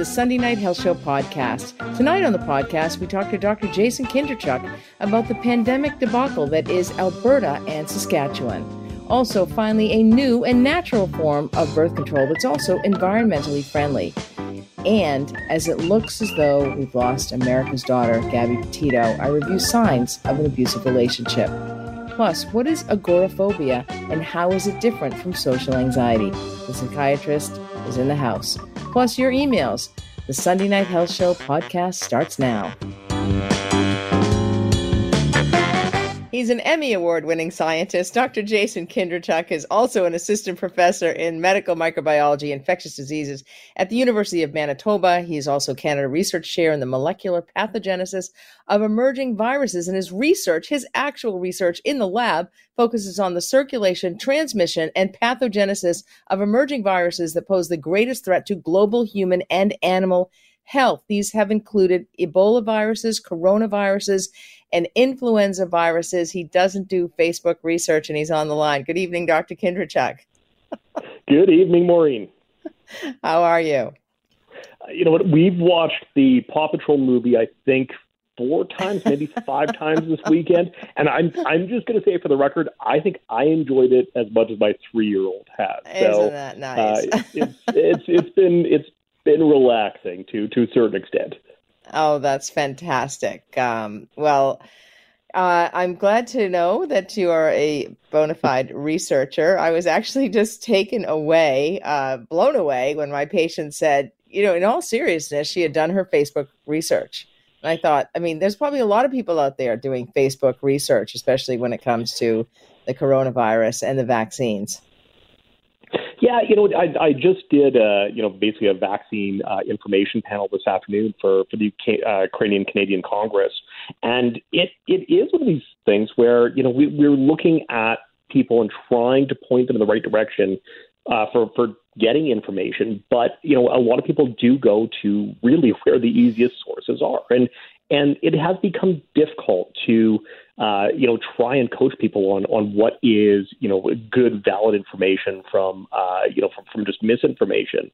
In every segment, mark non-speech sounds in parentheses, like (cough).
the Sunday Night Health Show podcast. Tonight on the podcast, we talk to Dr. Jason Kindrachuk about the pandemic debacle that is Alberta and Saskatchewan. Also, finally, a new and natural form of birth control that's also environmentally friendly. And as it looks as though we've lost America's daughter, Gabby Petito, I review signs of an abusive relationship. Plus, what is agoraphobia and how is it different from social anxiety? The psychiatrist is in the house. Plus, your emails. The Sunday Night Health Show podcast starts now. He's an Emmy Award winning scientist. Dr. Jason Kindrachuk is also an assistant professor in medical microbiology, infectious diseases at the University of Manitoba. He is also Canada Research Chair in the molecular pathogenesis of emerging viruses. And his research, his actual research in the lab, focuses on the circulation, transmission, and pathogenesis of emerging viruses that pose the greatest threat to global human and animal health. These have included Ebola viruses, coronaviruses, and influenza viruses. He doesn't do Facebook research, and he's on the line. Good evening, Dr. Kindrachuk. Good evening, Maureen. How are you? Uh, you know what? We've watched the Paw Patrol movie, I think, four times, maybe (laughs) five times this weekend. And I'm I'm just going to say for the record, I think I enjoyed it as much as my three year old has. Isn't so, that nice? uh, it's, it's it's been it's been relaxing to to a certain extent. Oh, that's fantastic. Um, well, uh, I'm glad to know that you are a bona fide (laughs) researcher. I was actually just taken away, uh, blown away, when my patient said, you know, in all seriousness, she had done her Facebook research. And I thought, I mean, there's probably a lot of people out there doing Facebook research, especially when it comes to the coronavirus and the vaccines. Yeah, you know, I, I just did, uh, you know, basically a vaccine uh, information panel this afternoon for for the uh, Ukrainian Canadian Congress, and it it is one of these things where you know we, we're looking at people and trying to point them in the right direction uh, for for getting information, but you know, a lot of people do go to really where the easiest sources are, and and it has become difficult to uh, you know try and coach people on on what is you know good valid information from uh, you know from, from just misinformation.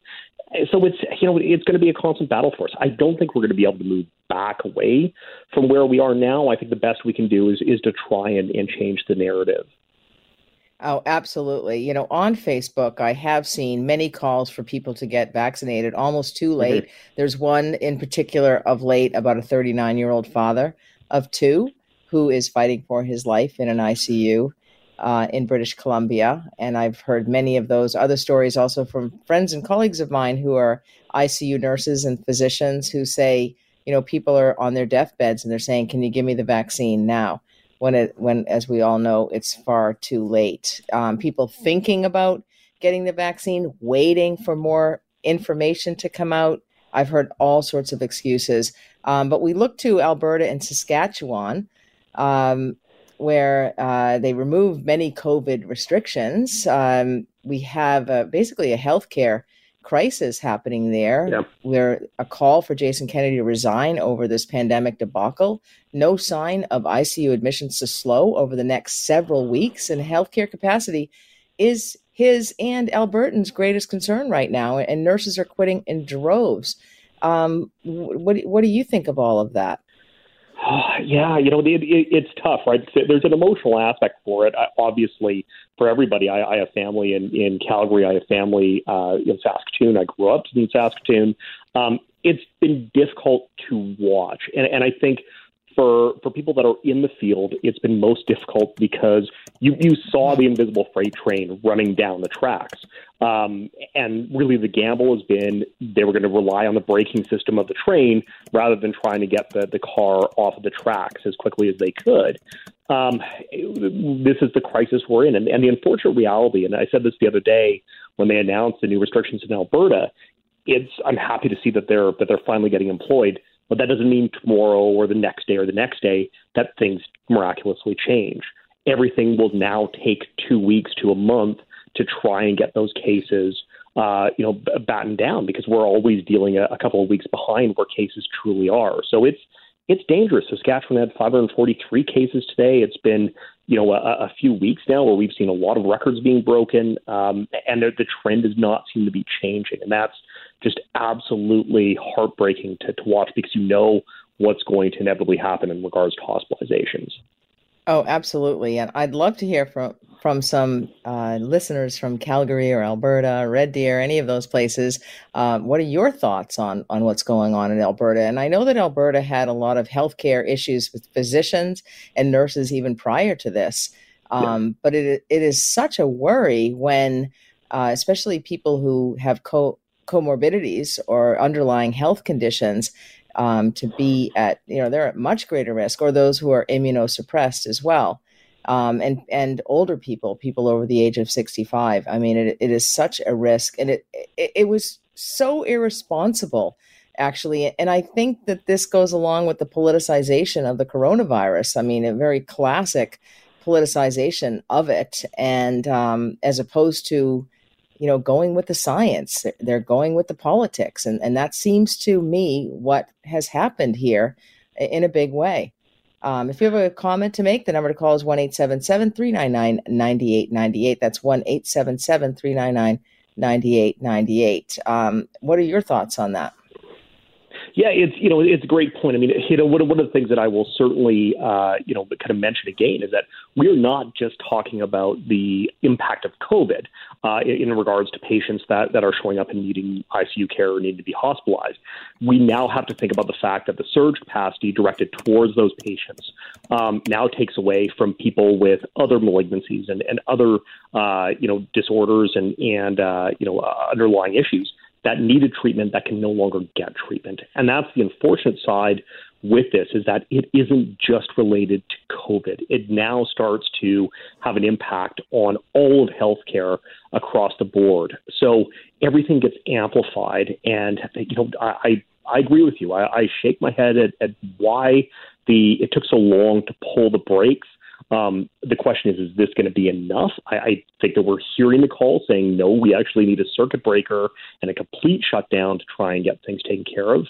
So it's you know it's going to be a constant battle for us. I don't think we're going to be able to move back away from where we are now. I think the best we can do is is to try and, and change the narrative. Oh, absolutely. You know, on Facebook, I have seen many calls for people to get vaccinated almost too late. Mm-hmm. There's one in particular of late about a 39 year old father of two who is fighting for his life in an ICU uh, in British Columbia. And I've heard many of those other stories also from friends and colleagues of mine who are ICU nurses and physicians who say, you know, people are on their deathbeds and they're saying, can you give me the vaccine now? when it when as we all know it's far too late um, people thinking about getting the vaccine waiting for more information to come out i've heard all sorts of excuses um, but we look to alberta and saskatchewan um, where uh, they remove many covid restrictions um, we have uh, basically a healthcare crisis happening there yep. where a call for Jason Kenney to resign over this pandemic debacle. No sign of ICU admissions to slow over the next several weeks, and healthcare capacity is his and Albertans' greatest concern right now. And nurses are quitting in droves. Um, what what do you think of all of that? (sighs) yeah, you know, it, it, it's tough, right? There's an emotional aspect for it. I, obviously, for everybody, I, I have family in, in Calgary. I have family uh, in Saskatoon. I grew up in Saskatoon. Um, it's been difficult to watch, and, and I think for for people that are in the field, it's been most difficult because you you saw the invisible freight train running down the tracks, um, and really the gamble has been they were going to rely on the braking system of the train rather than trying to get the the car off of the tracks as quickly as they could. Um, this is the crisis we're in, and, and the unfortunate reality. And I said this the other day when they announced the new restrictions in Alberta. It's I'm happy to see that they're that they're finally getting employed but that doesn't mean tomorrow or the next day or the next day that things miraculously change. Everything will now take two weeks to a month to try and get those cases, uh, you know, battened down because we're always dealing a, a couple of weeks behind where cases truly are. So it's it's dangerous. Saskatchewan had 543 cases today. It's been, you know, a, a few weeks now where we've seen a lot of records being broken, um, and the, the trend does not seem to be changing. And that's just absolutely heartbreaking to, to watch because you know what's going to inevitably happen in regards to hospitalizations. Oh, absolutely. And I'd love to hear from from some uh, listeners from Calgary or Alberta, Red Deer, any of those places. Um, what are your thoughts on on what's going on in Alberta? And I know that Alberta had a lot of healthcare issues with physicians and nurses even prior to this. Um, yeah. But it it is such a worry when, uh, especially people who have co- comorbidities or underlying health conditions um, to be at you know they're at much greater risk, or those who are immunosuppressed as well, um, and and older people, people over the age of sixty five. I mean, it, it is such a risk, and it, it it was so irresponsible actually. And I think that this goes along with the politicization of the coronavirus. I mean, a very classic politicization of it, and um, as opposed to you know, going with the science. They're going with the politics. And, and that seems to me what has happened here in a big way. Um, if you have a comment to make, the number to call is 1 399 9898. That's 1 399 9898. Um, what are your thoughts on that? Yeah, it's you know it's a great point. I mean, you know, one, one of the things that I will certainly uh, you know kind of mention again is that we're not just talking about the impact of COVID uh, in, in regards to patients that that are showing up and needing ICU care or need to be hospitalized. We now have to think about the fact that the surge capacity directed towards those patients um, now takes away from people with other malignancies and and other uh, you know disorders and and uh, you know uh, underlying issues that needed treatment that can no longer get treatment. And that's the unfortunate side with this is that it isn't just related to COVID. It now starts to have an impact on all of healthcare across the board. So everything gets amplified. And, you know, I, I agree with you. I, I shake my head at, at why the it took so long to pull the brakes um, the question is, is this going to be enough? I, I think that we're hearing the call saying, no, we actually need a circuit breaker and a complete shutdown to try and get things taken care of.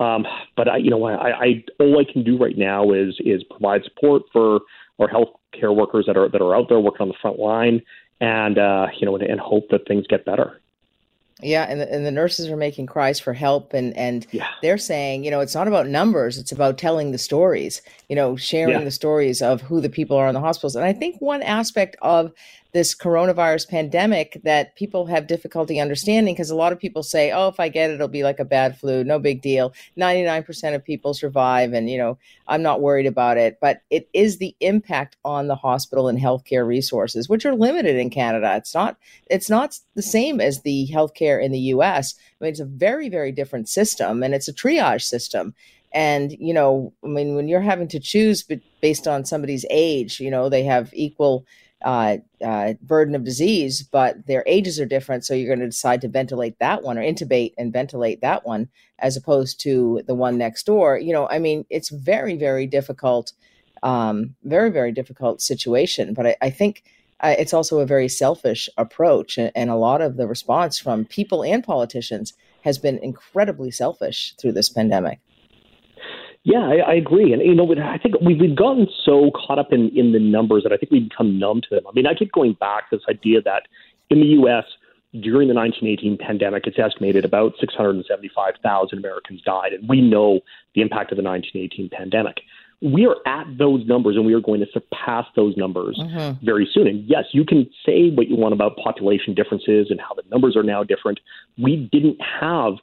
Um, but I, you know, I, I all I can do right now is is provide support for our health care workers that are that are out there working on the front line, and uh, you know, and, and hope that things get better. Yeah, and the, and the nurses are making cries for help, and and yeah. they're saying, you know, it's not about numbers; it's about telling the stories. You know, sharing yeah. the stories of who the people are in the hospitals. And I think one aspect of this coronavirus pandemic that people have difficulty understanding because a lot of people say, oh, if I get it, it'll be like a bad flu, no big deal. 99% of people survive, and, you know, I'm not worried about it. But it is the impact on the hospital and healthcare resources, which are limited in Canada. It's not, it's not the same as the healthcare in the US. I mean, it's a very, very different system, and it's a triage system. And, you know, I mean, when you're having to choose based on somebody's age, you know, they have equal uh, uh, burden of disease, but their ages are different. So you're going to decide to ventilate that one or intubate and ventilate that one as opposed to the one next door. You know, I mean, it's very, very difficult, um, very, very difficult situation. But I, I think uh, it's also a very selfish approach. And, and a lot of the response from people and politicians has been incredibly selfish through this pandemic. Yeah, I, I agree, and you know, I think we've, we've gotten so caught up in in the numbers that I think we've become numb to them. I mean, I keep going back to this idea that in the U.S. during the 1918 pandemic, it's estimated about 675,000 Americans died, and we know the impact of the 1918 pandemic. We are at those numbers, and we are going to surpass those numbers mm-hmm. very soon. And yes, you can say what you want about population differences and how the numbers are now different. We didn't have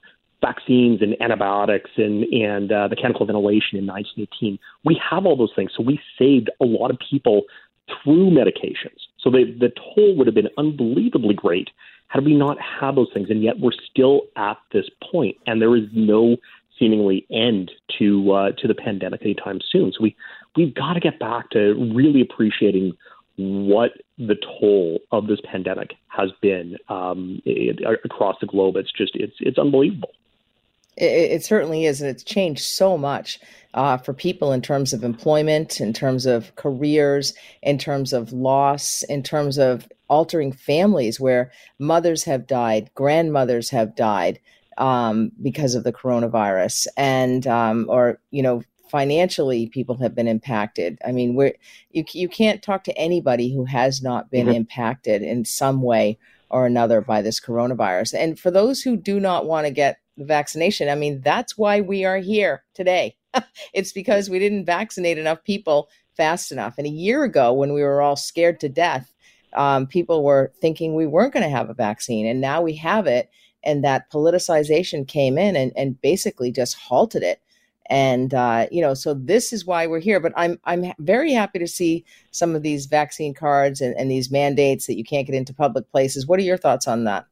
vaccines and antibiotics and and uh, mechanical ventilation in 1918. We have all those things, so we saved a lot of people through medications. So the the toll would have been unbelievably great had we not had those things, and yet we're still at this point, and there is no seemingly end to uh, to the pandemic anytime soon. So we we've got to get back to really appreciating what the toll of this pandemic has been um, it, across the globe. It's just it's it's unbelievable. It, it, certainly is, and it's changed so much uh, for people in terms of employment, in terms of careers, in terms of loss, in terms of altering families where mothers have died, grandmothers have died um, because of the coronavirus, and um, or you know financially people have been impacted. I mean, we're you you can't talk to anybody who has not been mm-hmm. impacted in some way or another by this coronavirus. And for those who do not want to get vaccination, I mean, that's why we are here today. (laughs) it's because we didn't vaccinate enough people fast enough. And a year ago, when we were all scared to death, um, people were thinking we weren't going to have a vaccine. And now we have it. And that politicization came in and, and basically just halted it and uh, you know so this is why we're here but i'm i'm very happy to see some of these vaccine cards and, and these mandates that you can't get into public places what are your thoughts on that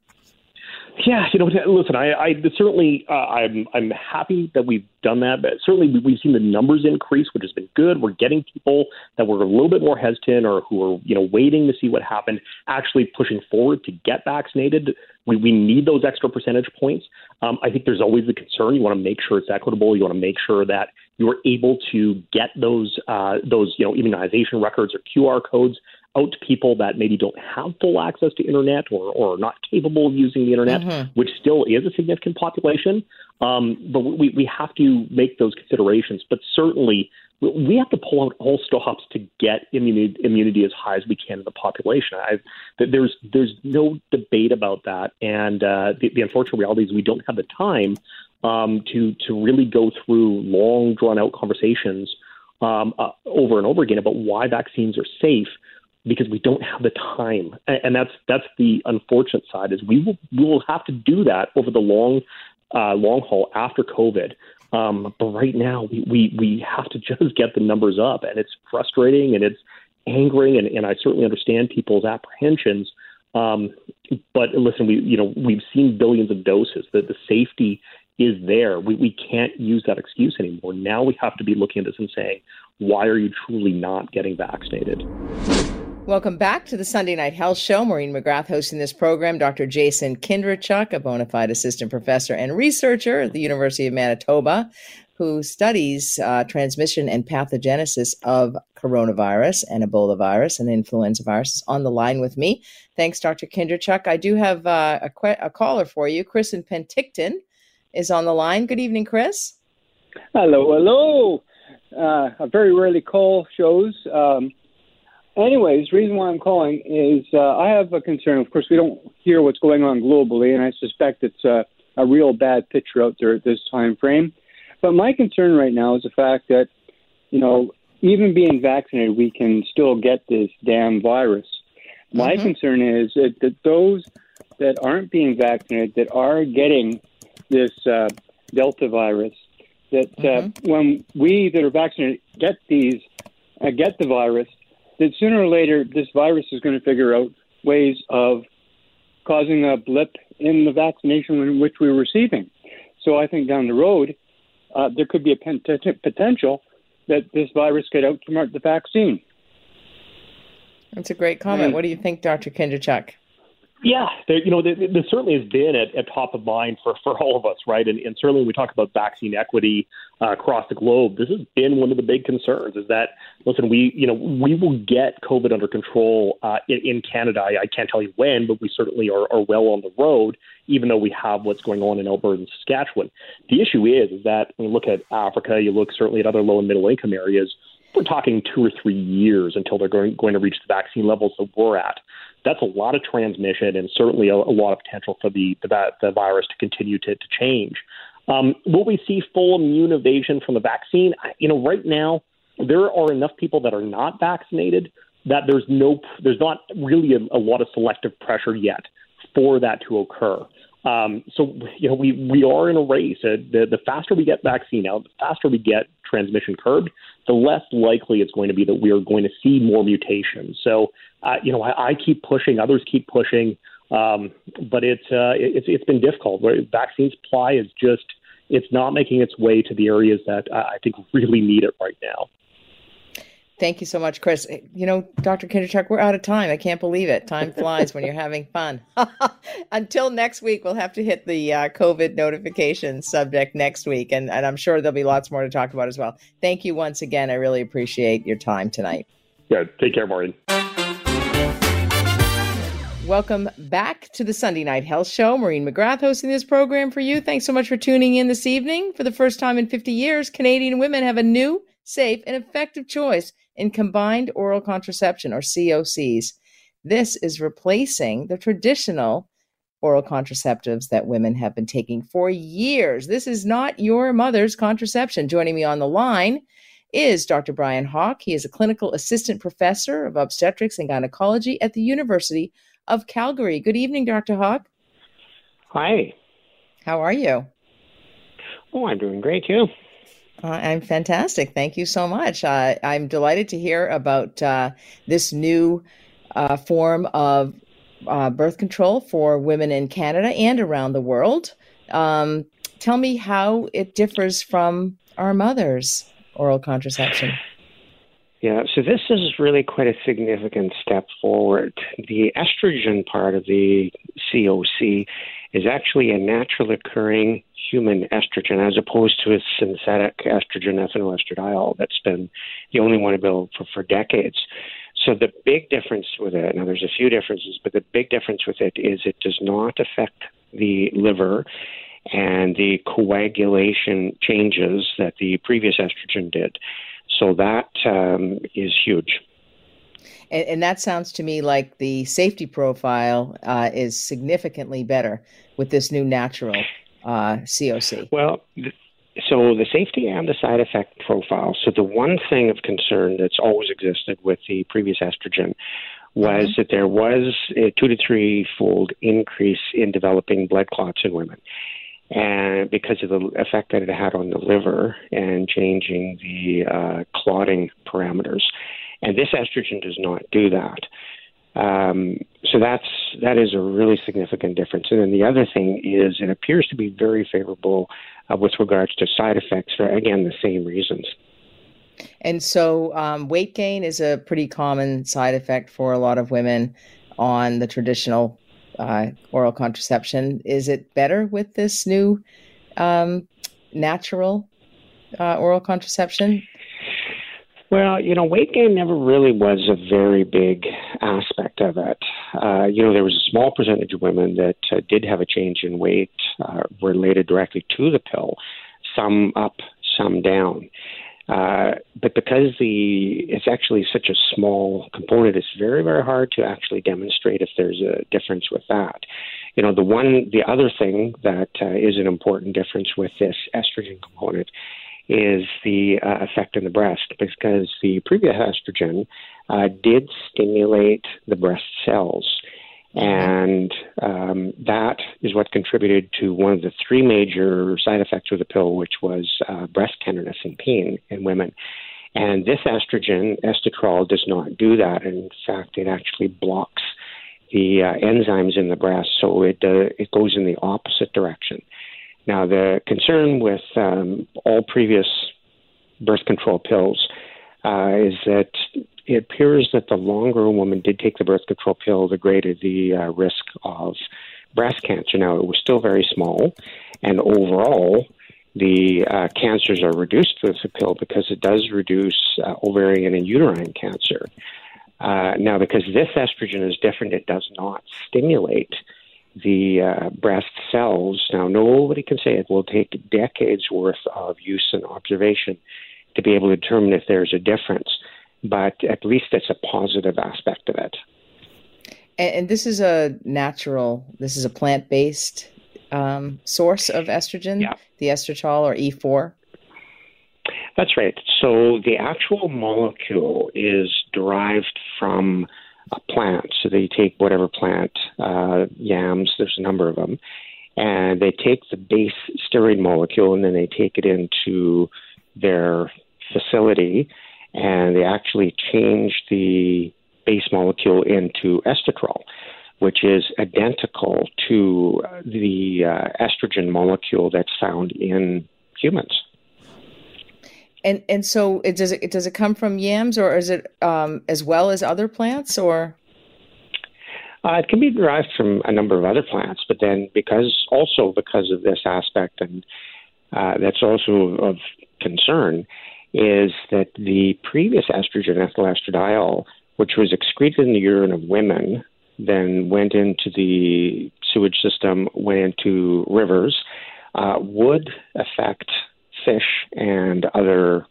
yeah, you know, listen, I, I certainly, uh, I'm, I'm happy that we've done that. But certainly, we've seen the numbers increase, which has been good. We're getting people that were a little bit more hesitant or who are, you know, waiting to see what happened, actually pushing forward to get vaccinated. We, we need those extra percentage points. Um, I think there's always the concern. You want to make sure it's equitable. You want to make sure that you're able to get those, uh, those, you know, immunization records or QR codes out to people that maybe don't have full access to internet or, or are not capable of using the internet, mm-hmm. which still is a significant population. Um, but we, we have to make those considerations. But certainly, we have to pull out all stops to get immunity, immunity as high as we can in the population. I've, there's there's no debate about that, and uh, the, the unfortunate reality is we don't have the time um, to to really go through long drawn out conversations um, uh, over and over again about why vaccines are safe because we don't have the time, and that's that's the unfortunate side. Is we will we will have to do that over the long uh, long haul after COVID. Um, but right now, we, we we have to (laughs) just get the numbers up, and it's frustrating and it's angering, and, and I certainly understand people's apprehensions. Um, but listen, we you know we've seen billions of doses. That the safety is there. We we can't use that excuse anymore. Now we have to be looking at this and saying, why are you truly not getting vaccinated? Welcome back to the Sunday Night Health Show. Maureen McGrath hosting this program. Dr. Jason Kindrachuk, a bona fide assistant professor and researcher at the University of Manitoba, who studies uh, transmission and pathogenesis of coronavirus and Ebola virus and influenza virus, is on the line with me. Thanks, Dr. Kindrachuk. I do have uh, a, que- a caller for you. Chris in Penticton is on the line. Good evening, Chris. Hello, hello. Uh, I very rarely call shows. Um, anyways, the reason why I'm calling is uh, I have a concern. Of course, we don't hear what's going on globally, and I suspect it's a, a real bad picture out there at this time frame. But my concern right now is the fact that, you know, even being vaccinated, we can still get this damn virus. My mm-hmm. concern is that, that, those that aren't being vaccinated, that are getting this uh, Delta virus, that uh, mm-hmm. when we that are vaccinated get these, uh, get the virus, that sooner or later this virus is going to figure out ways of causing a blip in the vaccination in which we're receiving. So I think down the road, uh, there could be a potential that this virus could outsmart the vaccine. That's a great comment. What do you think, Dr. Kindrachuk? Yeah, there, you know, there, there certainly has been at, at, top of mind for, for all of us, right? And, and certainly when we talk about vaccine equity uh, across the globe, this has been one of the big concerns. Is that listen, we you know we will get COVID under control uh, in, in Canada. I, I can't tell you when, but we certainly are, are well on the road. Even though we have what's going on in Alberta and Saskatchewan, the issue is is that when you look at Africa, you look certainly at other low and middle income areas we're talking two or three years until they're going, going to reach the vaccine levels that we're at that's a lot of transmission and certainly a, a lot of potential for the, the, the virus to continue to, to change. Um, will we see full immune evasion from the vaccine? You know, right now there are enough people that are not vaccinated that there's no, there's not really a, a lot of selective pressure yet for that to occur. Um, so you know we we are in a race. Uh, the the faster we get vaccine out, the faster we get transmission curbed, the less likely it's going to be that we are going to see more mutations. So uh, you know I, I keep pushing, others keep pushing, um, but it's uh, it's it's been difficult. Vaccine supply is just it's not making its way to the areas that I think really need it right now. Thank you so much, Chris. You know, Dr. Kindrachuk, we're out of time. I can't believe it. Time (laughs) flies when you're having fun. (laughs) Until next week, we'll have to hit the uh, COVID notification subject next week, and, and I'm sure there'll be lots more to talk about as well. Thank you once again. I really appreciate your time tonight. Yeah, take care, Maureen. Welcome back to the Sunday Night Health Show. Maureen McGrath hosting this program for you. Thanks so much for tuning in this evening. For the first time in 50 years, Canadian women have a new, safe, and effective choice in combined oral contraception or COCs. This is replacing the traditional oral contraceptives that women have been taking for years. This is not your mother's contraception. Joining me on the line is Dr. Brian Hawk. He is a clinical assistant professor of obstetrics and gynecology at the University of Calgary. Good evening, Dr. Hawk. Hi. How are you? Oh, I'm doing great too. Uh, I'm fantastic. Thank you so much. Uh, I'm delighted to hear about uh, this new uh, form of uh, birth control for women in Canada and around the world. Um, tell me how it differs from our mother's oral contraception. Yeah, so this is really quite a significant step forward. The estrogen part of the COC is actually a natural occurring human estrogen as opposed to a synthetic estrogen ethinyl estradiol that's been the only one available for, for decades. So the big difference with it, now there's a few differences, but the big difference with it is it does not affect the liver and the coagulation changes that the previous estrogen did. So that um, is huge. And, and, that sounds to me like the safety profile uh, is significantly better with this new natural uh, COC. Well, so the safety and the side effect profile. So the one thing of concern that's always existed with the previous estrogen was mm-hmm. that there was a two to three fold increase in developing blood clots in women. And because of the effect that it had on the liver and changing the uh, clotting parameters. And this estrogen does not do that. Um, so that's that is a really significant difference. And then the other thing is it appears to be very favorable uh, with regards to side effects for again the same reasons. And so um, weight gain is a pretty common side effect for a lot of women on the traditional uh, oral contraception. Is it better with this new um, natural uh, oral contraception? Well, you know, weight gain never really was a very big aspect of it. Uh, you know, there was a small percentage of women that uh, did have a change in weight uh, related directly to the pill, some up, some down. Uh, but because the it's actually such a small component, it's very very hard to actually demonstrate if there's a difference with that. You know, the one the other thing that uh, is an important difference with this estrogen component is the uh, effect in the breast because the previous estrogen uh, did stimulate the breast cells. And um, that is what contributed to one of the three major side effects of the pill, which was uh, breast tenderness and pain in women. And this estrogen, estetrol, does not do that. In fact, it actually blocks the uh, enzymes in the breast, so it uh, it goes in the opposite direction. Now, the concern with um, all previous birth control pills uh, is that it appears that the longer a woman did take the birth control pill, the greater the uh, risk of breast cancer. Now, it was still very small, and overall, the uh, cancers are reduced with the pill because it does reduce uh, ovarian and uterine cancer. Uh, now, because this estrogen is different, it does not stimulate the uh, breast cells. Now, nobody can say it will take decades worth of use and observation to be able to determine if there's a difference, but at least it's a positive aspect of it. And, and this is a natural, this is a plant based um, source of estrogen, yeah. the estradiol or E4? That's right. So the actual molecule is derived from a plant. So they take whatever plant, uh, yams, there's a number of them, and they take the base steroid molecule and then they take it into their facility and they actually change the base molecule into estetrol, which is identical to the uh, estrogen molecule that's found in humans. And and so it does it does it come from yams or is it um, as well as other plants or? Uh, it can be derived from a number of other plants, but then because also because of this aspect, and uh, that's also of concern, is that the previous estrogen, ethinyl estradiol, which was excreted in the urine of women, then went into the sewage system, went into rivers, uh, would affect fish and other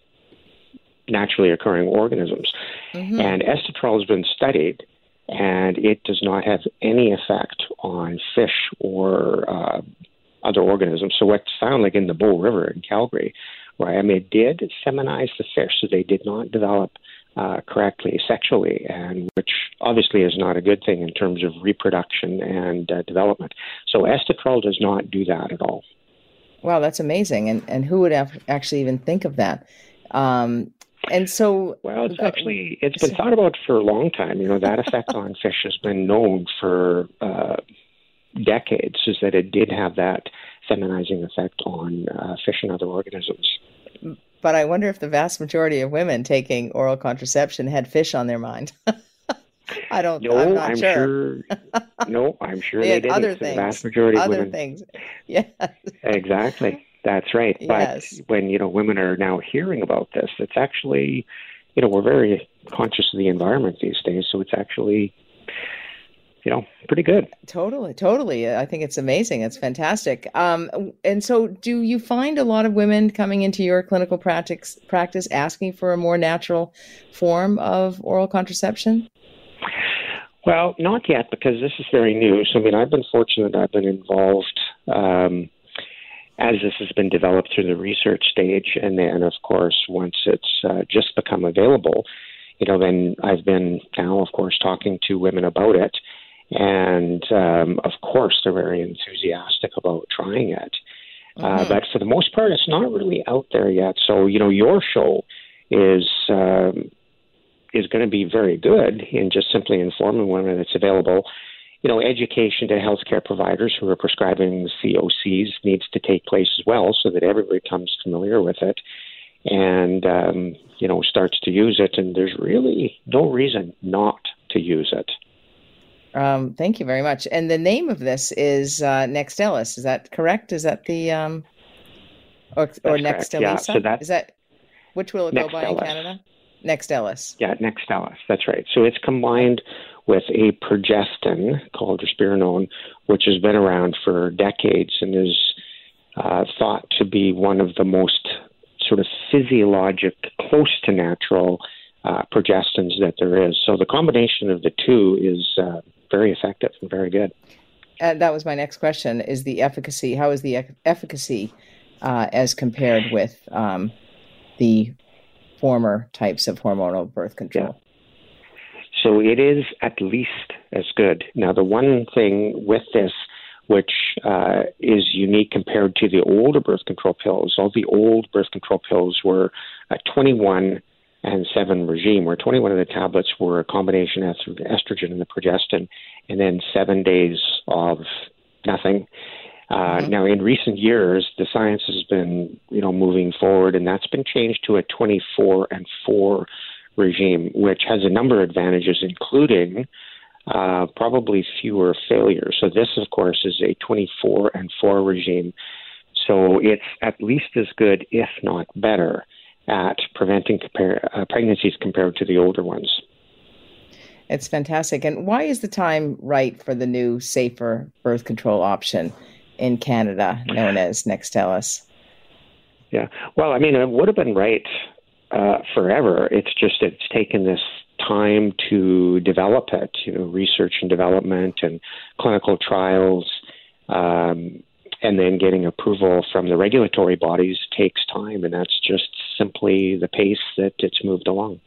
naturally occurring organisms. Mm-hmm. And estetrol has been studied and it does not have any effect on fish or uh, other organisms. So what's found, like in the Bow River in Calgary, where I mean, it did feminize the fish, so they did not develop uh, correctly sexually, and which obviously is not a good thing in terms of reproduction and uh, development. So estetrol does not do that at all. Wow, that's amazing. And and who would have actually even think of that? Um, and so, well, it's actually it's been thought about for a long time. You know, that effect on fish has been known for uh, decades. Is that it did have that feminizing effect on uh, fish and other organisms. But I wonder if the vast majority of women taking oral contraception had fish on their mind. (laughs) I don't. No, I'm, I'm sure. sure. (laughs) no, I'm sure they, they didn't. Other the things. vast majority other of women. things. (laughs) Yeah. Exactly. That's right. Yes. But when you know women are now hearing about this, it's actually, you know, we're very conscious of the environment these days, so it's actually, you know, pretty good. Totally, totally. I think it's amazing. It's fantastic. Um, and so, do you find a lot of women coming into your clinical practice practice asking for a more natural form of oral contraception? Well, not yet because this is very new. So, I mean, I've been fortunate. I've been involved um, as this has been developed through the research stage, and then, of course, once it's uh, just become available, you know, then I've been now, of course, talking to women about it, and um, of course, they're very enthusiastic about trying it. Uh, mm-hmm. Uh, but for the most part, it's not really out there yet. So, you know, your show is. Um, is going to be very good in just simply informing women it's available. You know, education to healthcare providers who are prescribing COCs needs to take place as well, so that everybody becomes familiar with it and um, you know starts to use it. And there's really no reason not to use it. Um, thank you very much. And the name of this is uh, Nextstellis. Is that correct? Is that the um, or, or Nextstellisa? Yeah, so that, is that which will it go by in Canada? Nextstellis. Yeah, Nextstellis. That's right. So it's combined with a progestin called drospirenone, which has been around for decades and is uh, thought to be one of the most sort of physiologic, close to natural uh, progestins that there is. So the combination of the two is uh, very effective and very good. And that was my next question: Is the efficacy? How is the e- efficacy uh, as compared with um, the former types of hormonal birth control. Yeah. So it is at least as good. Now, the one thing with this, which uh, is unique compared to the older birth control pills, all the old birth control pills were a 21 and 7 regime, where 21 of the tablets were a combination of estrogen and the progestin, and then seven days of nothing. Uh, mm-hmm. Now, in recent years, the science has been, you know, moving forward, and that's been changed to a 24 and 4 regime, which has a number of advantages, including uh, probably fewer failures. So, this, of course, is a 24 and 4 regime. So, it's at least as good, if not better, at preventing compar- uh, pregnancies compared to the older ones. It's fantastic. And why is the time right for the new, safer birth control option? in Canada known as Nextstellis. Yeah, well, I mean, it would have been right uh, forever. It's just it's taken this time to develop it. You know, research and development and clinical trials, um, and then getting approval from the regulatory bodies takes time, and that's just simply the pace that it's moved along.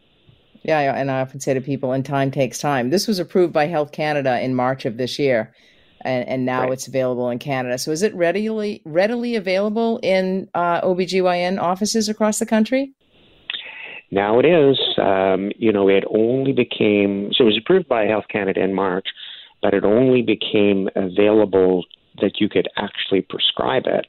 Yeah, and I often say to people, and time takes time. This was approved by Health Canada in March of this year and, and now right. it's available in Canada. So is it readily readily available in uh, OBGYN offices across the country? Now it is. Um, you know, it only became so it was approved by Health Canada in March, but it only became available that you could actually prescribe it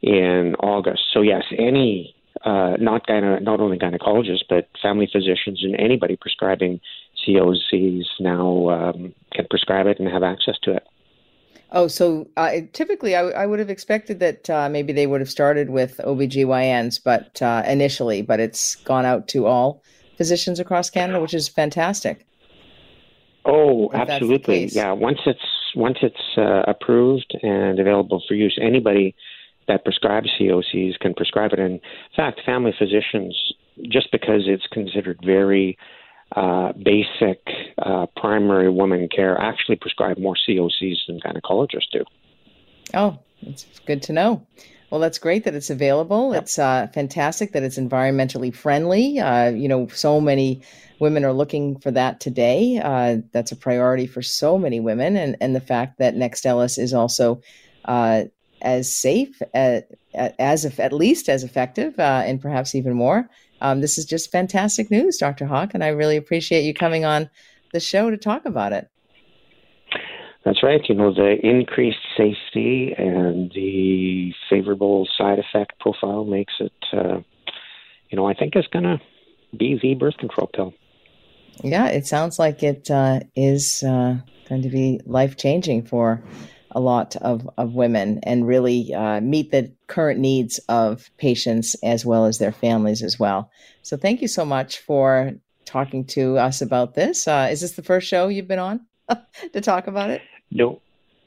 in August. So yes, any uh, not gyne- not only gynecologists but family physicians and anybody prescribing COCs now um, can prescribe it and have access to it. Oh, so uh, typically I, I, would have expected that uh, maybe they would have started with OBGYNs, but uh, initially, but it's gone out to all physicians across Canada, which is fantastic. Oh, if absolutely. Yeah. Once it's once it's uh, approved and available for use, anybody that prescribes COCs can prescribe it. In fact, family physicians, just because it's considered very uh, basic uh, primary women care actually prescribe more COCs than gynecologists do. Oh, it's good to know. Well, that's great that it's available. Yep. It's uh, fantastic that it's environmentally friendly. Uh, you know, so many women are looking for that today. Uh, that's a priority for so many women, and and the fact that Nextstellis is also uh, as safe as, as at least as effective, uh, and perhaps even more. Um, this is just fantastic news, Dr. Hawk, and I really appreciate you coming on the show to talk about it. That's right. You know, the increased safety and the favorable side effect profile makes it, uh, you know, I think it's going to be the birth control pill. Yeah, it sounds like it uh, is uh, going to be life changing for a lot of, of women and really uh, meet the current needs of patients as well as their families as well. So, thank you so much for talking to us about this. Uh, is this the first show you've been on (laughs) to talk about it? No.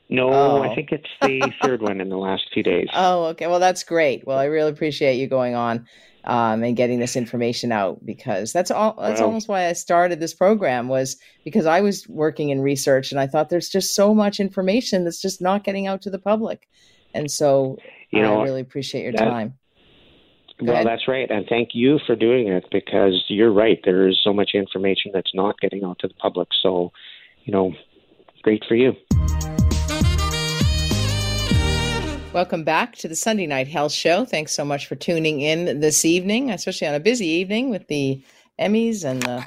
No, oh. I think it's the third one in the last few days. (laughs) Oh, okay. Well, that's great. Well, I really appreciate you going on um, and getting this information out because that's all. That's wow. almost why I started this program was because I was working in research and I thought there's just so much information that's just not getting out to the public, and so you know, I really appreciate your that, time. Go well, ahead. that's right, and thank you for doing it because you're right. There is so much information that's not getting out to the public. So, you know, great for you. Welcome back to the Sunday Night Health Show. Thanks so much for tuning in this evening, especially on a busy evening with the Emmys and the,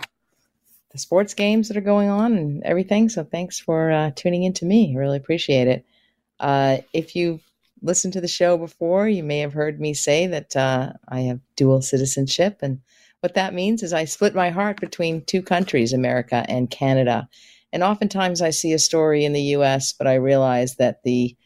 the sports games that are going on and everything. So thanks for uh, tuning in to me. I really appreciate it. Uh, if you've listened to the show before, you may have heard me say that uh, I have dual citizenship. And what that means is I split my heart between two countries, America and Canada. And oftentimes I see a story in the US, but I realize that the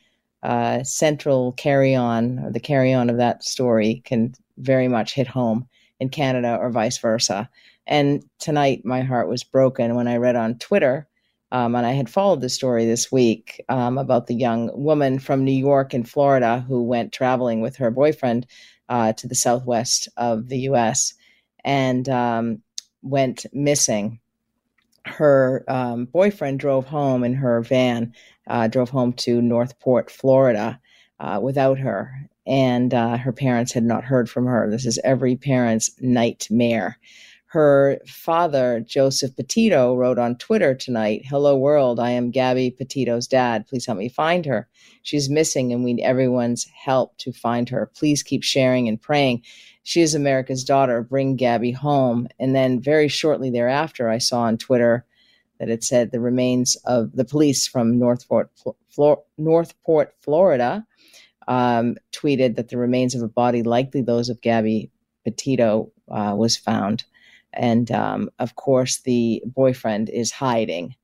uh, central carry on or the carry on of that story can very much hit home in Canada or vice versa. And tonight, my heart was broken when I read on Twitter, um, and I had followed the story this week um, about the young woman from New York and Florida who went traveling with her boyfriend uh, to the southwest of the US and um, went missing her um, boyfriend drove home in her van, uh, drove home to North Port, Florida, uh, without her. And uh, her parents had not heard from her. This is every parent's nightmare. Her father, Joseph Petito, wrote on Twitter tonight Hello, world. I am Gabby Petito's dad. Please help me find her. She's missing, and we need everyone's help to find her. Please keep sharing and praying. She is America's daughter. Bring Gabby home. And then very shortly thereafter, I saw on Twitter that it said the remains of the police from North Port, Flor- North Port Florida, um, tweeted that the remains of a body, likely those of Gabby Petito, uh, was found. And um, of course, the boyfriend is hiding.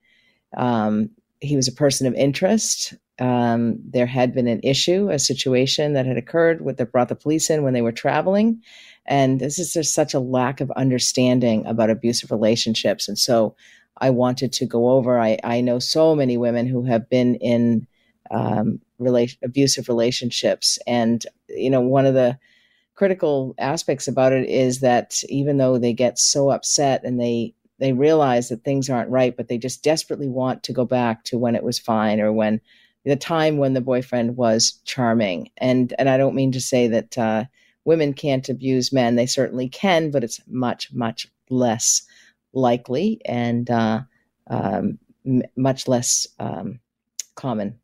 Um, he was a person of interest. Um, there had been an issue, a situation that had occurred with that brought the police in when they were traveling. And this is just such a lack of understanding about abusive relationships. And so I wanted to go over. I, I know so many women who have been in um, abusive relationships. And, you know, one of the critical aspects about it is that even though they get so upset and they they realize that things aren't right, but they just desperately want to go back to when it was fine or when the time when the boyfriend was charming. And and I don't mean to say that uh, women can't abuse men; they certainly can, but it's much much less likely and uh, um, m- much less um, common.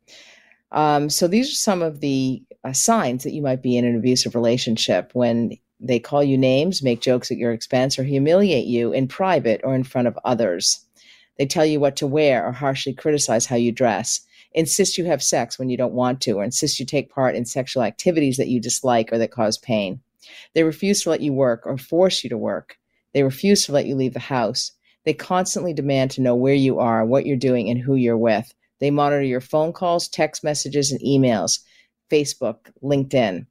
Um, so these are some of the uh, signs that you might be in an abusive relationship when they call you names, make jokes at your expense, or humiliate you in private or in front of others. They tell you what to wear or harshly criticize how you dress, insist you have sex when you don't want to, or insist you take part in sexual activities that you dislike or that cause pain. They refuse to let you work or force you to work. They refuse to let you leave the house. They constantly demand to know where you are, what you're doing, and who you're with. They monitor your phone calls, text messages, and emails, Facebook, LinkedIn.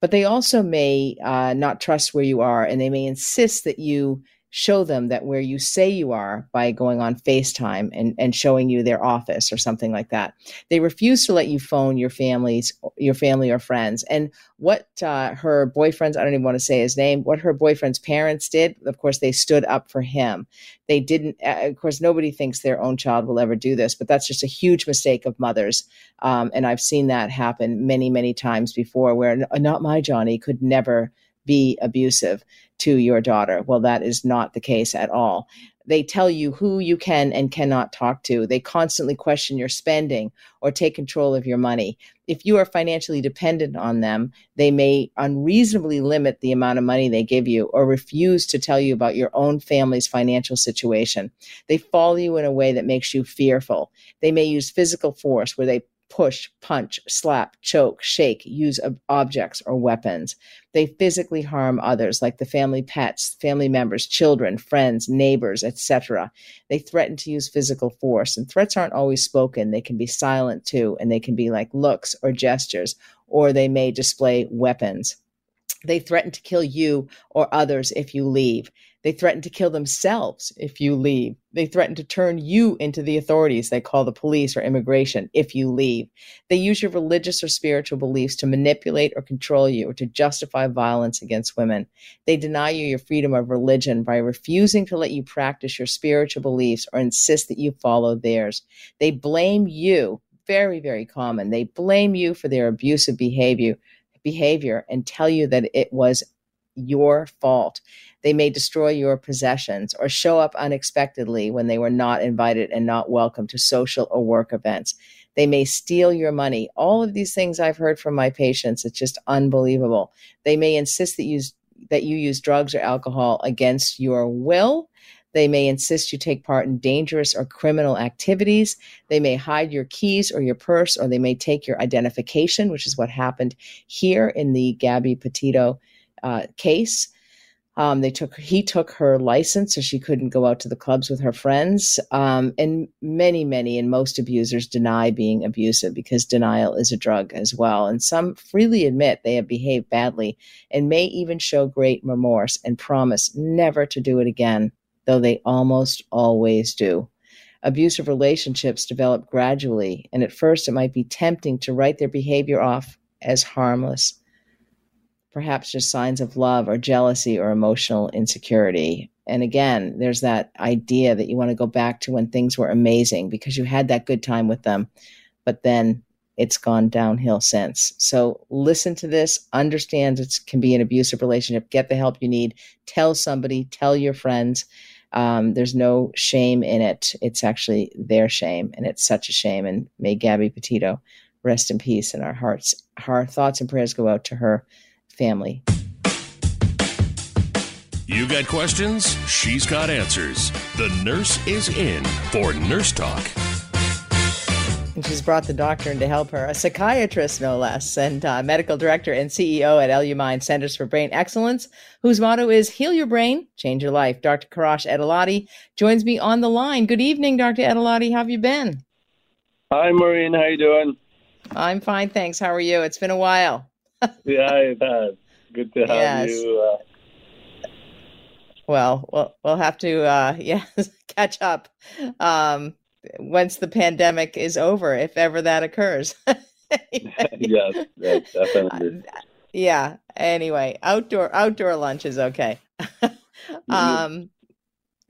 But they also may uh, not trust where you are, and they may insist that you show them that where you say you are by going on FaceTime and, and showing you their office or something like that. They refuse to let you phone your families, your family or friends. And what uh, her boyfriend's, I don't even want to say his name, what her boyfriend's parents did, of course, they stood up for him. They didn't, uh, of course, nobody thinks their own child will ever do this, but that's just a huge mistake of mothers. Um, and I've seen that happen many, many times before where not my Johnny could never be abusive to your daughter. Well, that is not the case at all. They tell you who you can and cannot talk to. They constantly question your spending or take control of your money. If you are financially dependent on them, they may unreasonably limit the amount of money they give you or refuse to tell you about your own family's financial situation. They follow you in a way that makes you fearful. They may use physical force where they push, punch, slap, choke, shake, use objects or weapons. They physically harm others, like the family pets, family members, children, friends, neighbors, etc. They threaten to use physical force, and threats aren't always spoken. They can be silent too, and they can be like looks or gestures, or they may display weapons. They threaten to kill you or others if you leave. They threaten to kill themselves if you leave. They threaten to turn you into the authorities they call the police or immigration if you leave. They use your religious or spiritual beliefs to manipulate or control you or to justify violence against women. They deny you your freedom of religion by refusing to let you practice your spiritual beliefs or insist that you follow theirs. They blame you, very, very common. They blame you for their abusive behavior behavior and tell you that it was your fault. They may destroy your possessions or show up unexpectedly when they were not invited and not welcome to social or work events. They may steal your money. All of these things I've heard from my patients. It's just unbelievable. They may insist that you that you use drugs or alcohol against your will. They may insist you take part in dangerous or criminal activities. They may hide your keys or your purse, or they may take your identification, which is what happened here in the Gabby Petito uh, case. Um, they took he took her license, so she couldn't go out to the clubs with her friends. Um, and many, many, and most abusers deny being abusive because denial is a drug as well. And some freely admit they have behaved badly and may even show great remorse and promise never to do it again, though they almost always do. Abusive relationships develop gradually, and at first it might be tempting to write their behavior off as harmless perhaps just signs of love or jealousy or emotional insecurity. And again, there's that idea that you want to go back to when things were amazing because you had that good time with them, but then it's gone downhill since. So listen to this, understand it can be an abusive relationship, get the help you need, tell somebody, tell your friends. Um, there's no shame in it. It's actually their shame, and it's such a shame. And may Gabby Petito rest in peace, and our hearts, our thoughts and prayers go out to her family. You got questions? She's got answers. The nurse is in for Nurse Talk. And she's brought the doctor in to help her, a psychiatrist no less, and uh, medical director and CEO at Elumind Centers for Brain Excellence, whose motto is "Heal your brain, change your life." Dr. Karash Ediladi joins me on the line. Good evening, Dr. Ediladi. How have you been? Hi, Maureen. How you doing? I'm fine, thanks. How are you? It's been a while yeah, it has. Good to have yes. you. Uh... Well, we'll we'll have to uh, (laughs) yeah catch up um, once the pandemic is over, if ever that occurs. (laughs) yes, yes, definitely. Uh, yeah. Anyway, outdoor outdoor lunch is okay. (laughs) Mm-hmm. um.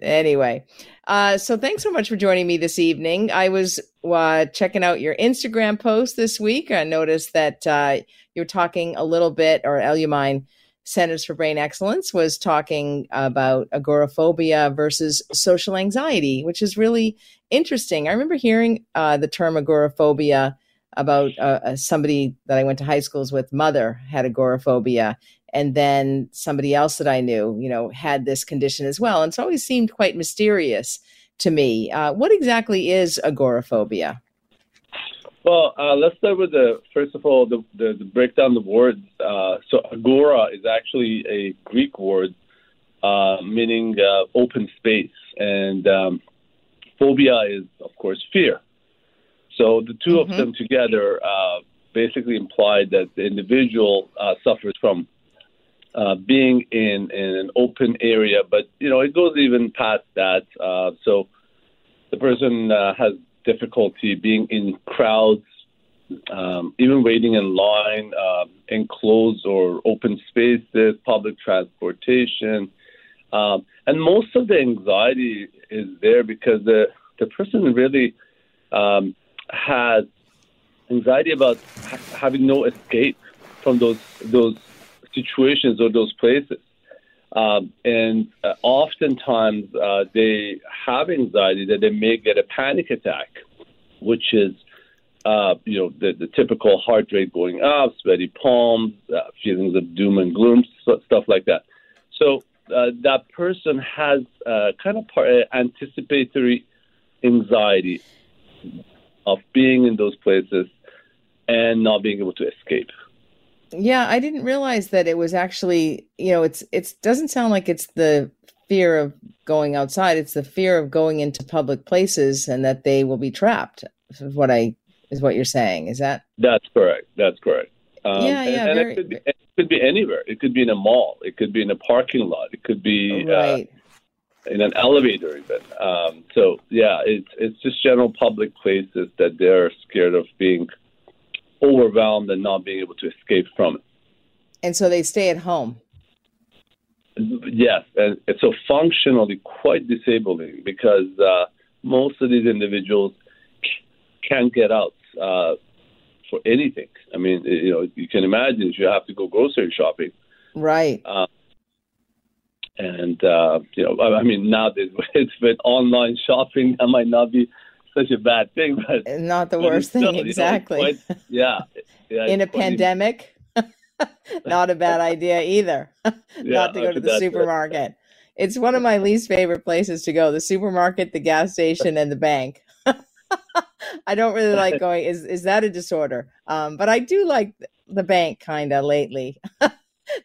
Anyway, uh, so thanks so much for joining me this evening. I was uh, checking out your Instagram post this week. I noticed that uh, you were talking a little bit, or Elumind Centers for Brain Excellence was talking about agoraphobia versus social anxiety, which is really interesting. I remember hearing uh, the term agoraphobia about uh, uh, somebody that I went to high schools with, mother had agoraphobia. And then somebody else that I knew, you know, had this condition as well. And it's always seemed quite mysterious to me. Uh, what exactly is agoraphobia? Well, uh, let's start with the first of all the the, the breakdown the words. Uh, so agora is actually a Greek word uh, meaning uh, open space, and um, phobia is of course fear. So the 2 mm-hmm. of them together uh, basically imply that the individual uh, suffers from uh, being in, in an open area, but you know it goes even past that. Uh, so the person uh, has difficulty being in crowds, um, even waiting in line, uh, enclosed or open spaces, public transportation, um, and most of the anxiety is there because the the person really um, has anxiety about ha- having no escape from those those situations or those places. Um, and uh, oftentimes uh, they have anxiety that they may get a panic attack, which is, uh, you know, the, the typical heart rate going up, sweaty palms, uh, feelings of doom and gloom, stuff like that. So uh, that person has kind of anticipatory anxiety of being in those places and not being able to escape. Yeah, I didn't realize that it was actually, you know, it's it doesn't sound like it's the fear of going outside, it's the fear of going into public places and that they will be trapped. Is what I is what you're saying. Is that That's correct. That's correct. Um, yeah, yeah, and, very, it, could be, it could be anywhere. It could be in a mall. It could be in a parking lot. It could be uh, right. uh, in an elevator even. Um, so yeah, it's it's just general public places that they're scared of being overwhelmed and not being able to escape from it. And so they stay at home. Yes, and it's so functionally quite disabling because uh, most of these individuals can't get out uh, for anything. I mean, you know, you can imagine if you have to go grocery shopping, right? Uh, and uh, you know, I mean, now (laughs) it's with online shopping, that might not be such a bad thing, but (laughs) not the worst thing. Exactly. You know, quite, yeah, yeah. In a pandemic, (laughs) not a bad idea either. (laughs) yeah, not to go to the supermarket. It's one of my least favorite places to go: the supermarket, the gas station, and the bank. I don't really like going. Is is that a disorder? Um, but I do like the bank kind of lately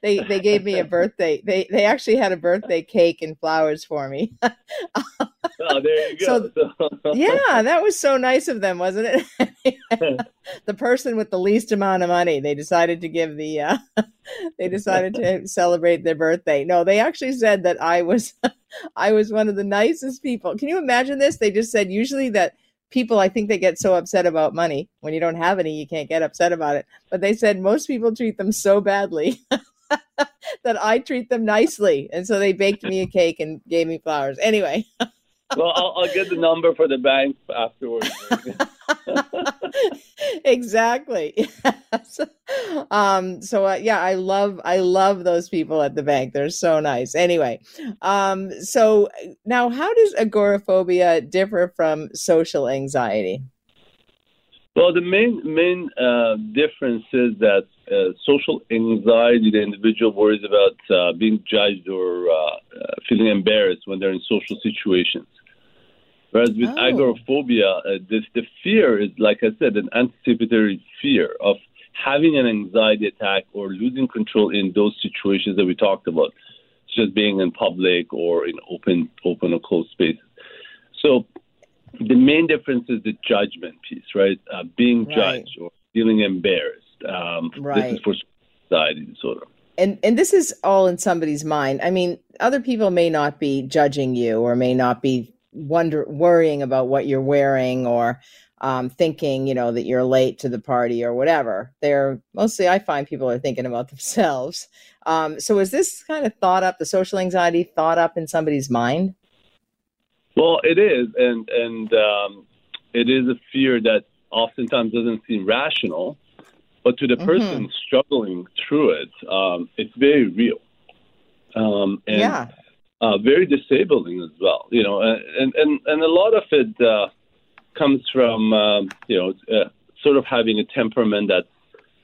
they they gave me a (laughs) birthday. They they actually had a birthday cake and flowers for me. (laughs) oh, there you go. So, (laughs) yeah, that was so nice of them, wasn't it? the person with the least amount of money, they decided to give the. Uh, they decided to celebrate their birthday. No, they actually said that I was, I was one of the nicest people. Can you imagine this? They just said usually that people i think they get so upset about money when you don't have any you can't get upset about it but they said most people treat them so badly (laughs) that I treat them nicely. And so they baked me a cake and gave me flowers. Anyway. (laughs) well, I'll, I'll, get the number for the bank afterwards. (laughs) exactly. um, so uh, yeah, I love I love those people at the bank. They're so nice. Anyway, um, so now how does agoraphobia differ from social anxiety? Well, the main main uh, difference is that uh, social anxiety, the individual worries about uh, being judged or uh, uh, feeling embarrassed when they're in social situations. Whereas with oh. agoraphobia, uh, this, the fear is, like I said, an anticipatory fear of having an anxiety attack or losing control in those situations that we talked about, such as being in public or in open, open or closed spaces. So the main difference is the judgment piece, right? Uh, being right. judged or feeling embarrassed. Um, right. This is for anxiety disorder. And and this is all in somebody's mind. I mean, other people may not be judging you or may not be wonder worrying about what you're wearing or um, thinking, you know, that you're late to the party or whatever. They're mostly, I find people are thinking about (laughs) themselves. Um, so is this kind of thought up, the social anxiety thought up in somebody's mind? Well, it is, and and um, it is a fear that oftentimes doesn't seem rational, but to the mm-hmm. person struggling through it, um, it's very real. Um, and yeah. uh, very disabling as well. You know, and and and a lot of it uh, comes from um, you know uh, sort of having a temperament that's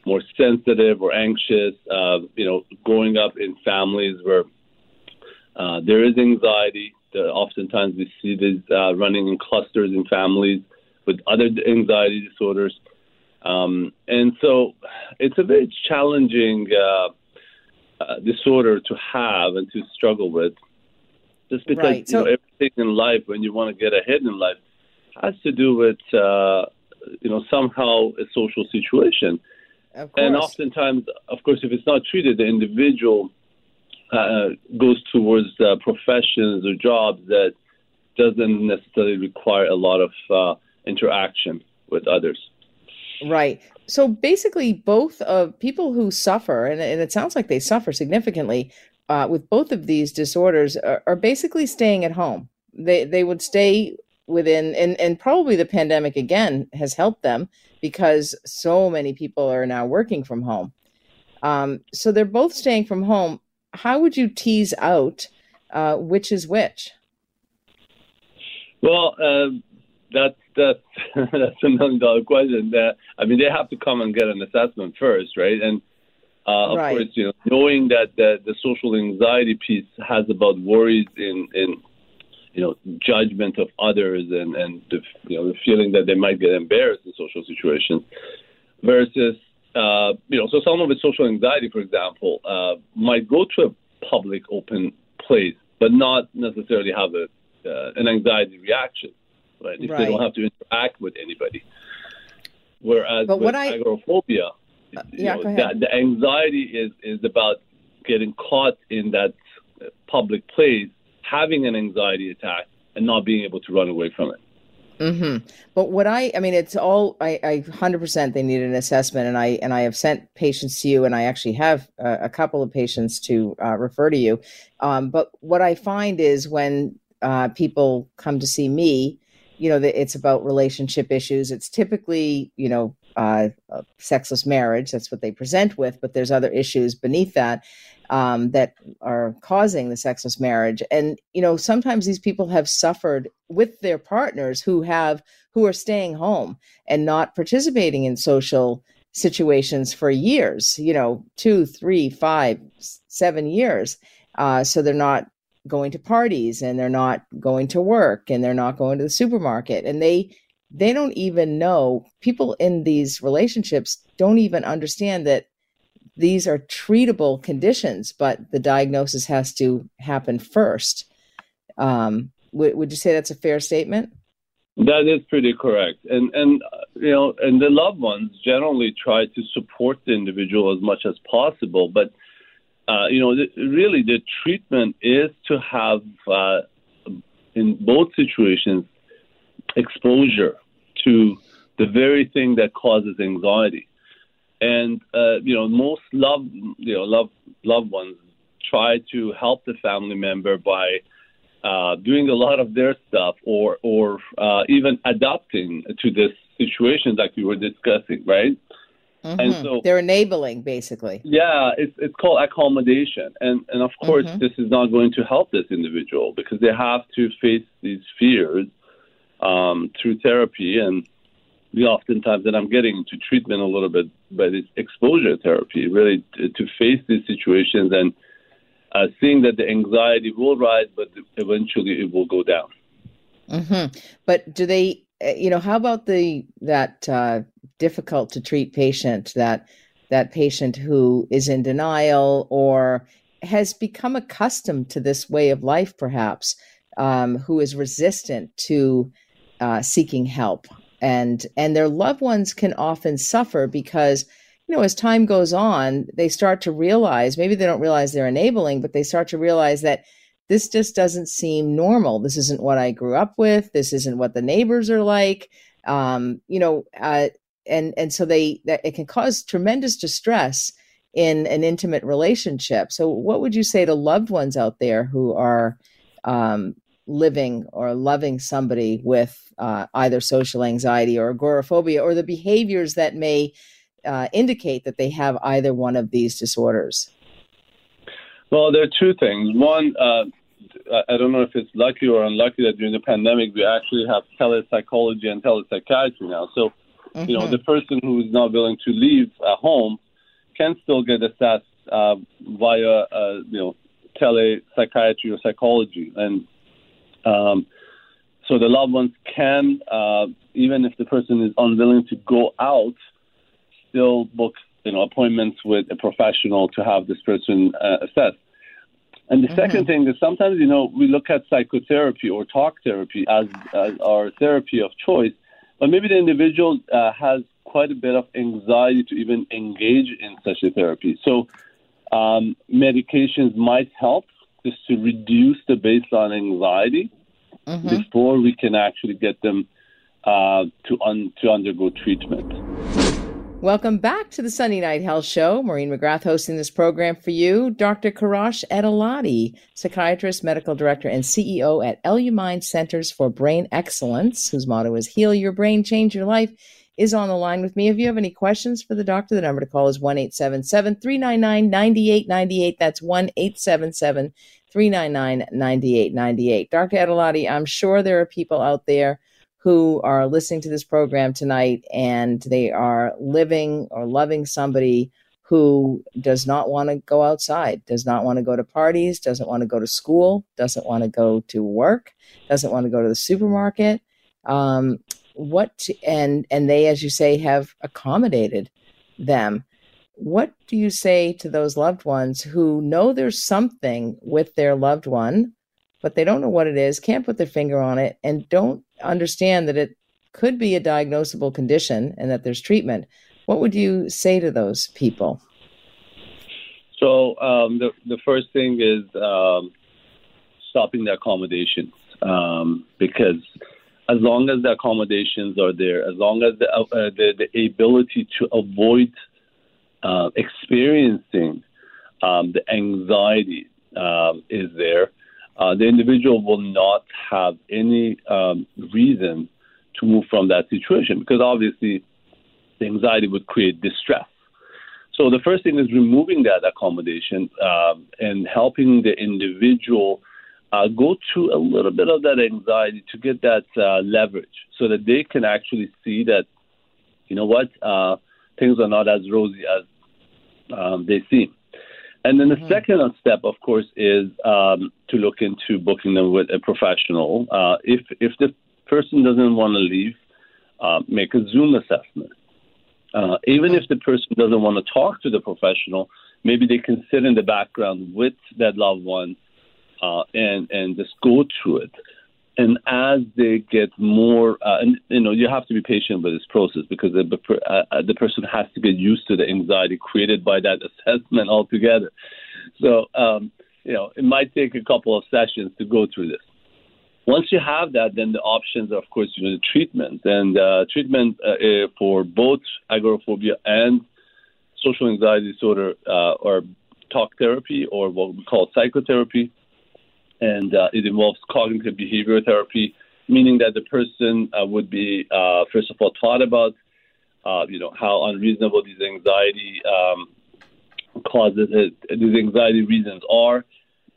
more sensitive or anxious. Uh, you know, growing up in families where uh, there is anxiety. Oftentimes, we see this uh, running in clusters in families with other anxiety disorders. Um, and so it's a very challenging uh, uh, disorder to have and to struggle with. Just because right. so, you know, everything in life, when you want to get ahead in life, has to do with uh, you know somehow a social situation. And oftentimes, of course, if it's not treated, the individual uh, goes towards uh, professions or jobs that doesn't necessarily require a lot of uh, interaction with others. Right. So basically, both of people who suffer, and, and it sounds like they suffer significantly uh, with both of these disorders, are, are basically staying at home. They they would stay within, and and probably the pandemic again has helped them because so many people are now working from home. Um, so they're both staying from home. How would you tease out uh, which is which? Well, uh, that's that's (laughs) that's a million dollar question. That I mean, they have to come and get an assessment first, right? And uh, of right. course, you know, knowing that the, the social anxiety piece has about worries in in you know judgment of others and and the, you know the feeling that they might get embarrassed in social situations, versus uh, you know, so someone with social anxiety, for example, uh, might go to a public open place, but not necessarily have a uh, an anxiety reaction right? If right. they don't have to interact with anybody. Whereas but with I, agoraphobia, uh, yeah, know, the, the anxiety is, is about getting caught in that public place, having an anxiety attack, and not being able to run away from it. Mm-hmm. But what I, I mean, it's all I, I, hundred percent. They need an assessment, and I and I have sent patients to you, and I actually have a, a couple of patients to uh, refer to you. Um, but what I find is when uh, people come to see me, you know, it's about relationship issues. It's typically, you know, uh, sexless marriage. That's what they present with, but there's other issues beneath that um, that are causing the sexless marriage. And you know, sometimes these people have suffered with their partners who have who are staying home and not participating in social situations for years. You know, two, three, five, seven years. Uh, so they're not going to parties and they're not going to work and they're not going to the supermarket. And they they don't even know people in these relationships don't even understand that these are treatable conditions but the diagnosis has to happen first. Um, would, would you say that's a fair statement? That is pretty correct. And and you know and the loved ones generally try to support the individual as much as possible but uh, you know, really the treatment is to have, uh, in both situations, exposure to the very thing that causes anxiety. And uh, you know, most love, you know, love loved ones try to help the family member by uh, doing a lot of their stuff, or or uh, even adapting to this situation like we were discussing, right? Mm-hmm. And so they're enabling, basically. Yeah, it's it's called accommodation, and and of course mm-hmm. this is not going to help this individual because they have to face these fears um, through therapy, and the oftentimes, that I'm getting into treatment a little bit, but it's exposure therapy, really to, to face these situations and uh, seeing that the anxiety will rise, but eventually it will go down. Mm-hmm. But do they you know, how about the that uh, difficult to treat patient that that patient who is in denial or has become accustomed to this way of life, perhaps, um, who is resistant to uh, seeking help, and and their loved ones can often suffer because you know as time goes on, they start to realize maybe they don't realize they're enabling, but they start to realize that this just doesn't seem normal. This isn't what I grew up with. This isn't what the neighbors are like. Um, you know, uh, and and so they that it can cause tremendous distress in an intimate relationship. So, what would you say to loved ones out there who are um, living or loving somebody with uh, either social anxiety or agoraphobia, or the behaviors that may uh, indicate that they have either one of these disorders? Well, there are two things. One, uh, I don't know if it's lucky or unlucky that during the pandemic we actually have telepsychology and telepsychiatry now. So, mm-hmm. you know, mm-hmm. the person who is not willing to leave at home can still get assessed uh, via, uh, you know, telepsychiatry or psychology, and um, so the loved ones can, uh, even if the person is unwilling to go out, still book you know appointments with a professional to have this person uh, assessed. And the mm-hmm. second thing is sometimes, you know, we look at psychotherapy or talk therapy as, as our therapy of choice, but maybe the individual uh, has quite a bit of anxiety to even engage in such a therapy. So Um, medications might help just to reduce the baseline anxiety mm-hmm. before we can actually get them uh, to un- to undergo treatment. Welcome back to the Sunday Night Health Show. Maureen McGrath hosting this program for you. Dr. Karash Ediladi, psychiatrist, medical director, and CEO at Elumind Centers for Brain Excellence, whose motto is Heal Your Brain, Change Your Life, is on the line with me. If you have any questions for the doctor, the number to call is 1 877 399 9898. That's 1 877 399 9898. Dr. Ediladi, I'm sure there are people out there who are listening to this program tonight and they are living or loving somebody who does not want to go outside, does not want to go to parties, doesn't want to go to school, doesn't want to go to work, doesn't want to go to the supermarket. Um, what and and they, as you say, have accommodated them. What do you say to those loved ones who know there's something with their loved one, but they don't know what it is, can't put their finger on it, and don't understand that it could be a diagnosable condition and that there's treatment, what would you say to those people? So um, the the first thing is um, stopping the accommodations um, because as long as the accommodations are there, as long as the uh, the, the, ability to avoid uh, experiencing um, the anxiety um, is there, uh, the individual will not have any um, reason to move from that situation because obviously the anxiety would create distress. So the first thing is removing that accommodation um, and helping the individual uh, go through a little bit of that anxiety to get that uh, leverage so that they can actually see that, you know what, uh, things are not as rosy as um, they seem. And then mm-hmm. the second step, of course, is um, to look into booking them with a professional. Uh, if if the person doesn't want to leave, uh, make a Zoom assessment. Uh, even if the person doesn't want to talk to the professional, maybe they can sit in the background with that loved one uh, and and just go through it. And as they get more, uh, and you know, you have to be patient with this process because the, uh, the person has to get used to the anxiety created by that (laughs) assessment altogether. So, um, you know, it might take a couple of sessions to go through this. Once you have that, then the options are, of course, you know, the treatment and uh, treatment uh, eh, for both agoraphobia and social anxiety disorder, uh, or talk therapy, or what we call psychotherapy and uh, it involves cognitive behavioral therapy, meaning that the person uh, would be uh, first of all taught about, uh, you know, how unreasonable these anxiety um, causes, uh, these anxiety reasons are.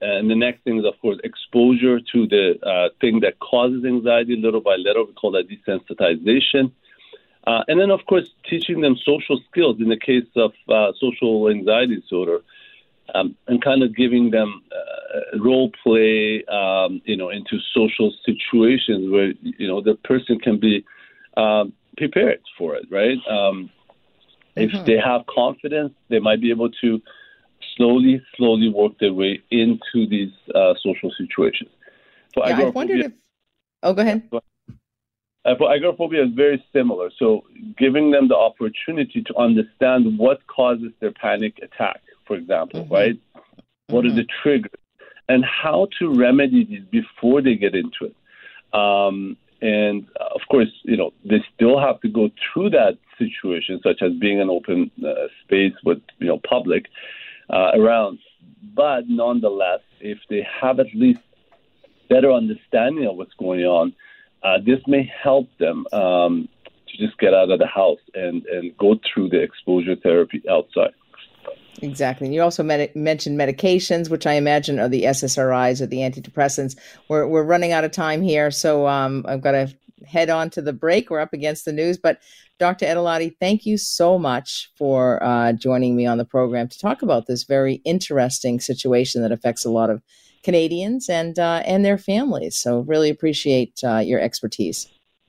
And the next thing is, of course, exposure to the uh, thing that causes anxiety little by little. We call that desensitization. and then, of course, teaching them social skills in the case of social anxiety disorder um, and kind of giving them uh, role play, um, you know, into social situations where you know the person can be um, prepared for it, right? Um, mm-hmm. If they have confidence, they might be able to slowly, slowly work their way into these uh, social situations. So yeah, I wondered if. Oh, go ahead. Uh, for agoraphobia is very similar. So giving them the opportunity to understand what causes their panic attack for example, mm-hmm. right? Mm-hmm. What are the triggers? And how to remedy these before they get into it. Um, and of course, you know, they still have to go through that situation, such as being an open uh, space with, you know, public uh, around. But nonetheless, if they have at least better understanding of what's going on, uh, this may help them um, to just get out of the house and, and go through the exposure therapy outside. Exactly. And you also med- mentioned medications, which I imagine are the SSRIs or the antidepressants. We're, we're running out of time here, so um, I've got to head on to the break. We're up against the news. But Dr. Ediladi, thank you so much for uh, joining me on the program to talk about this very interesting situation that affects a lot of Canadians and uh, and their families. So really appreciate uh, your expertise.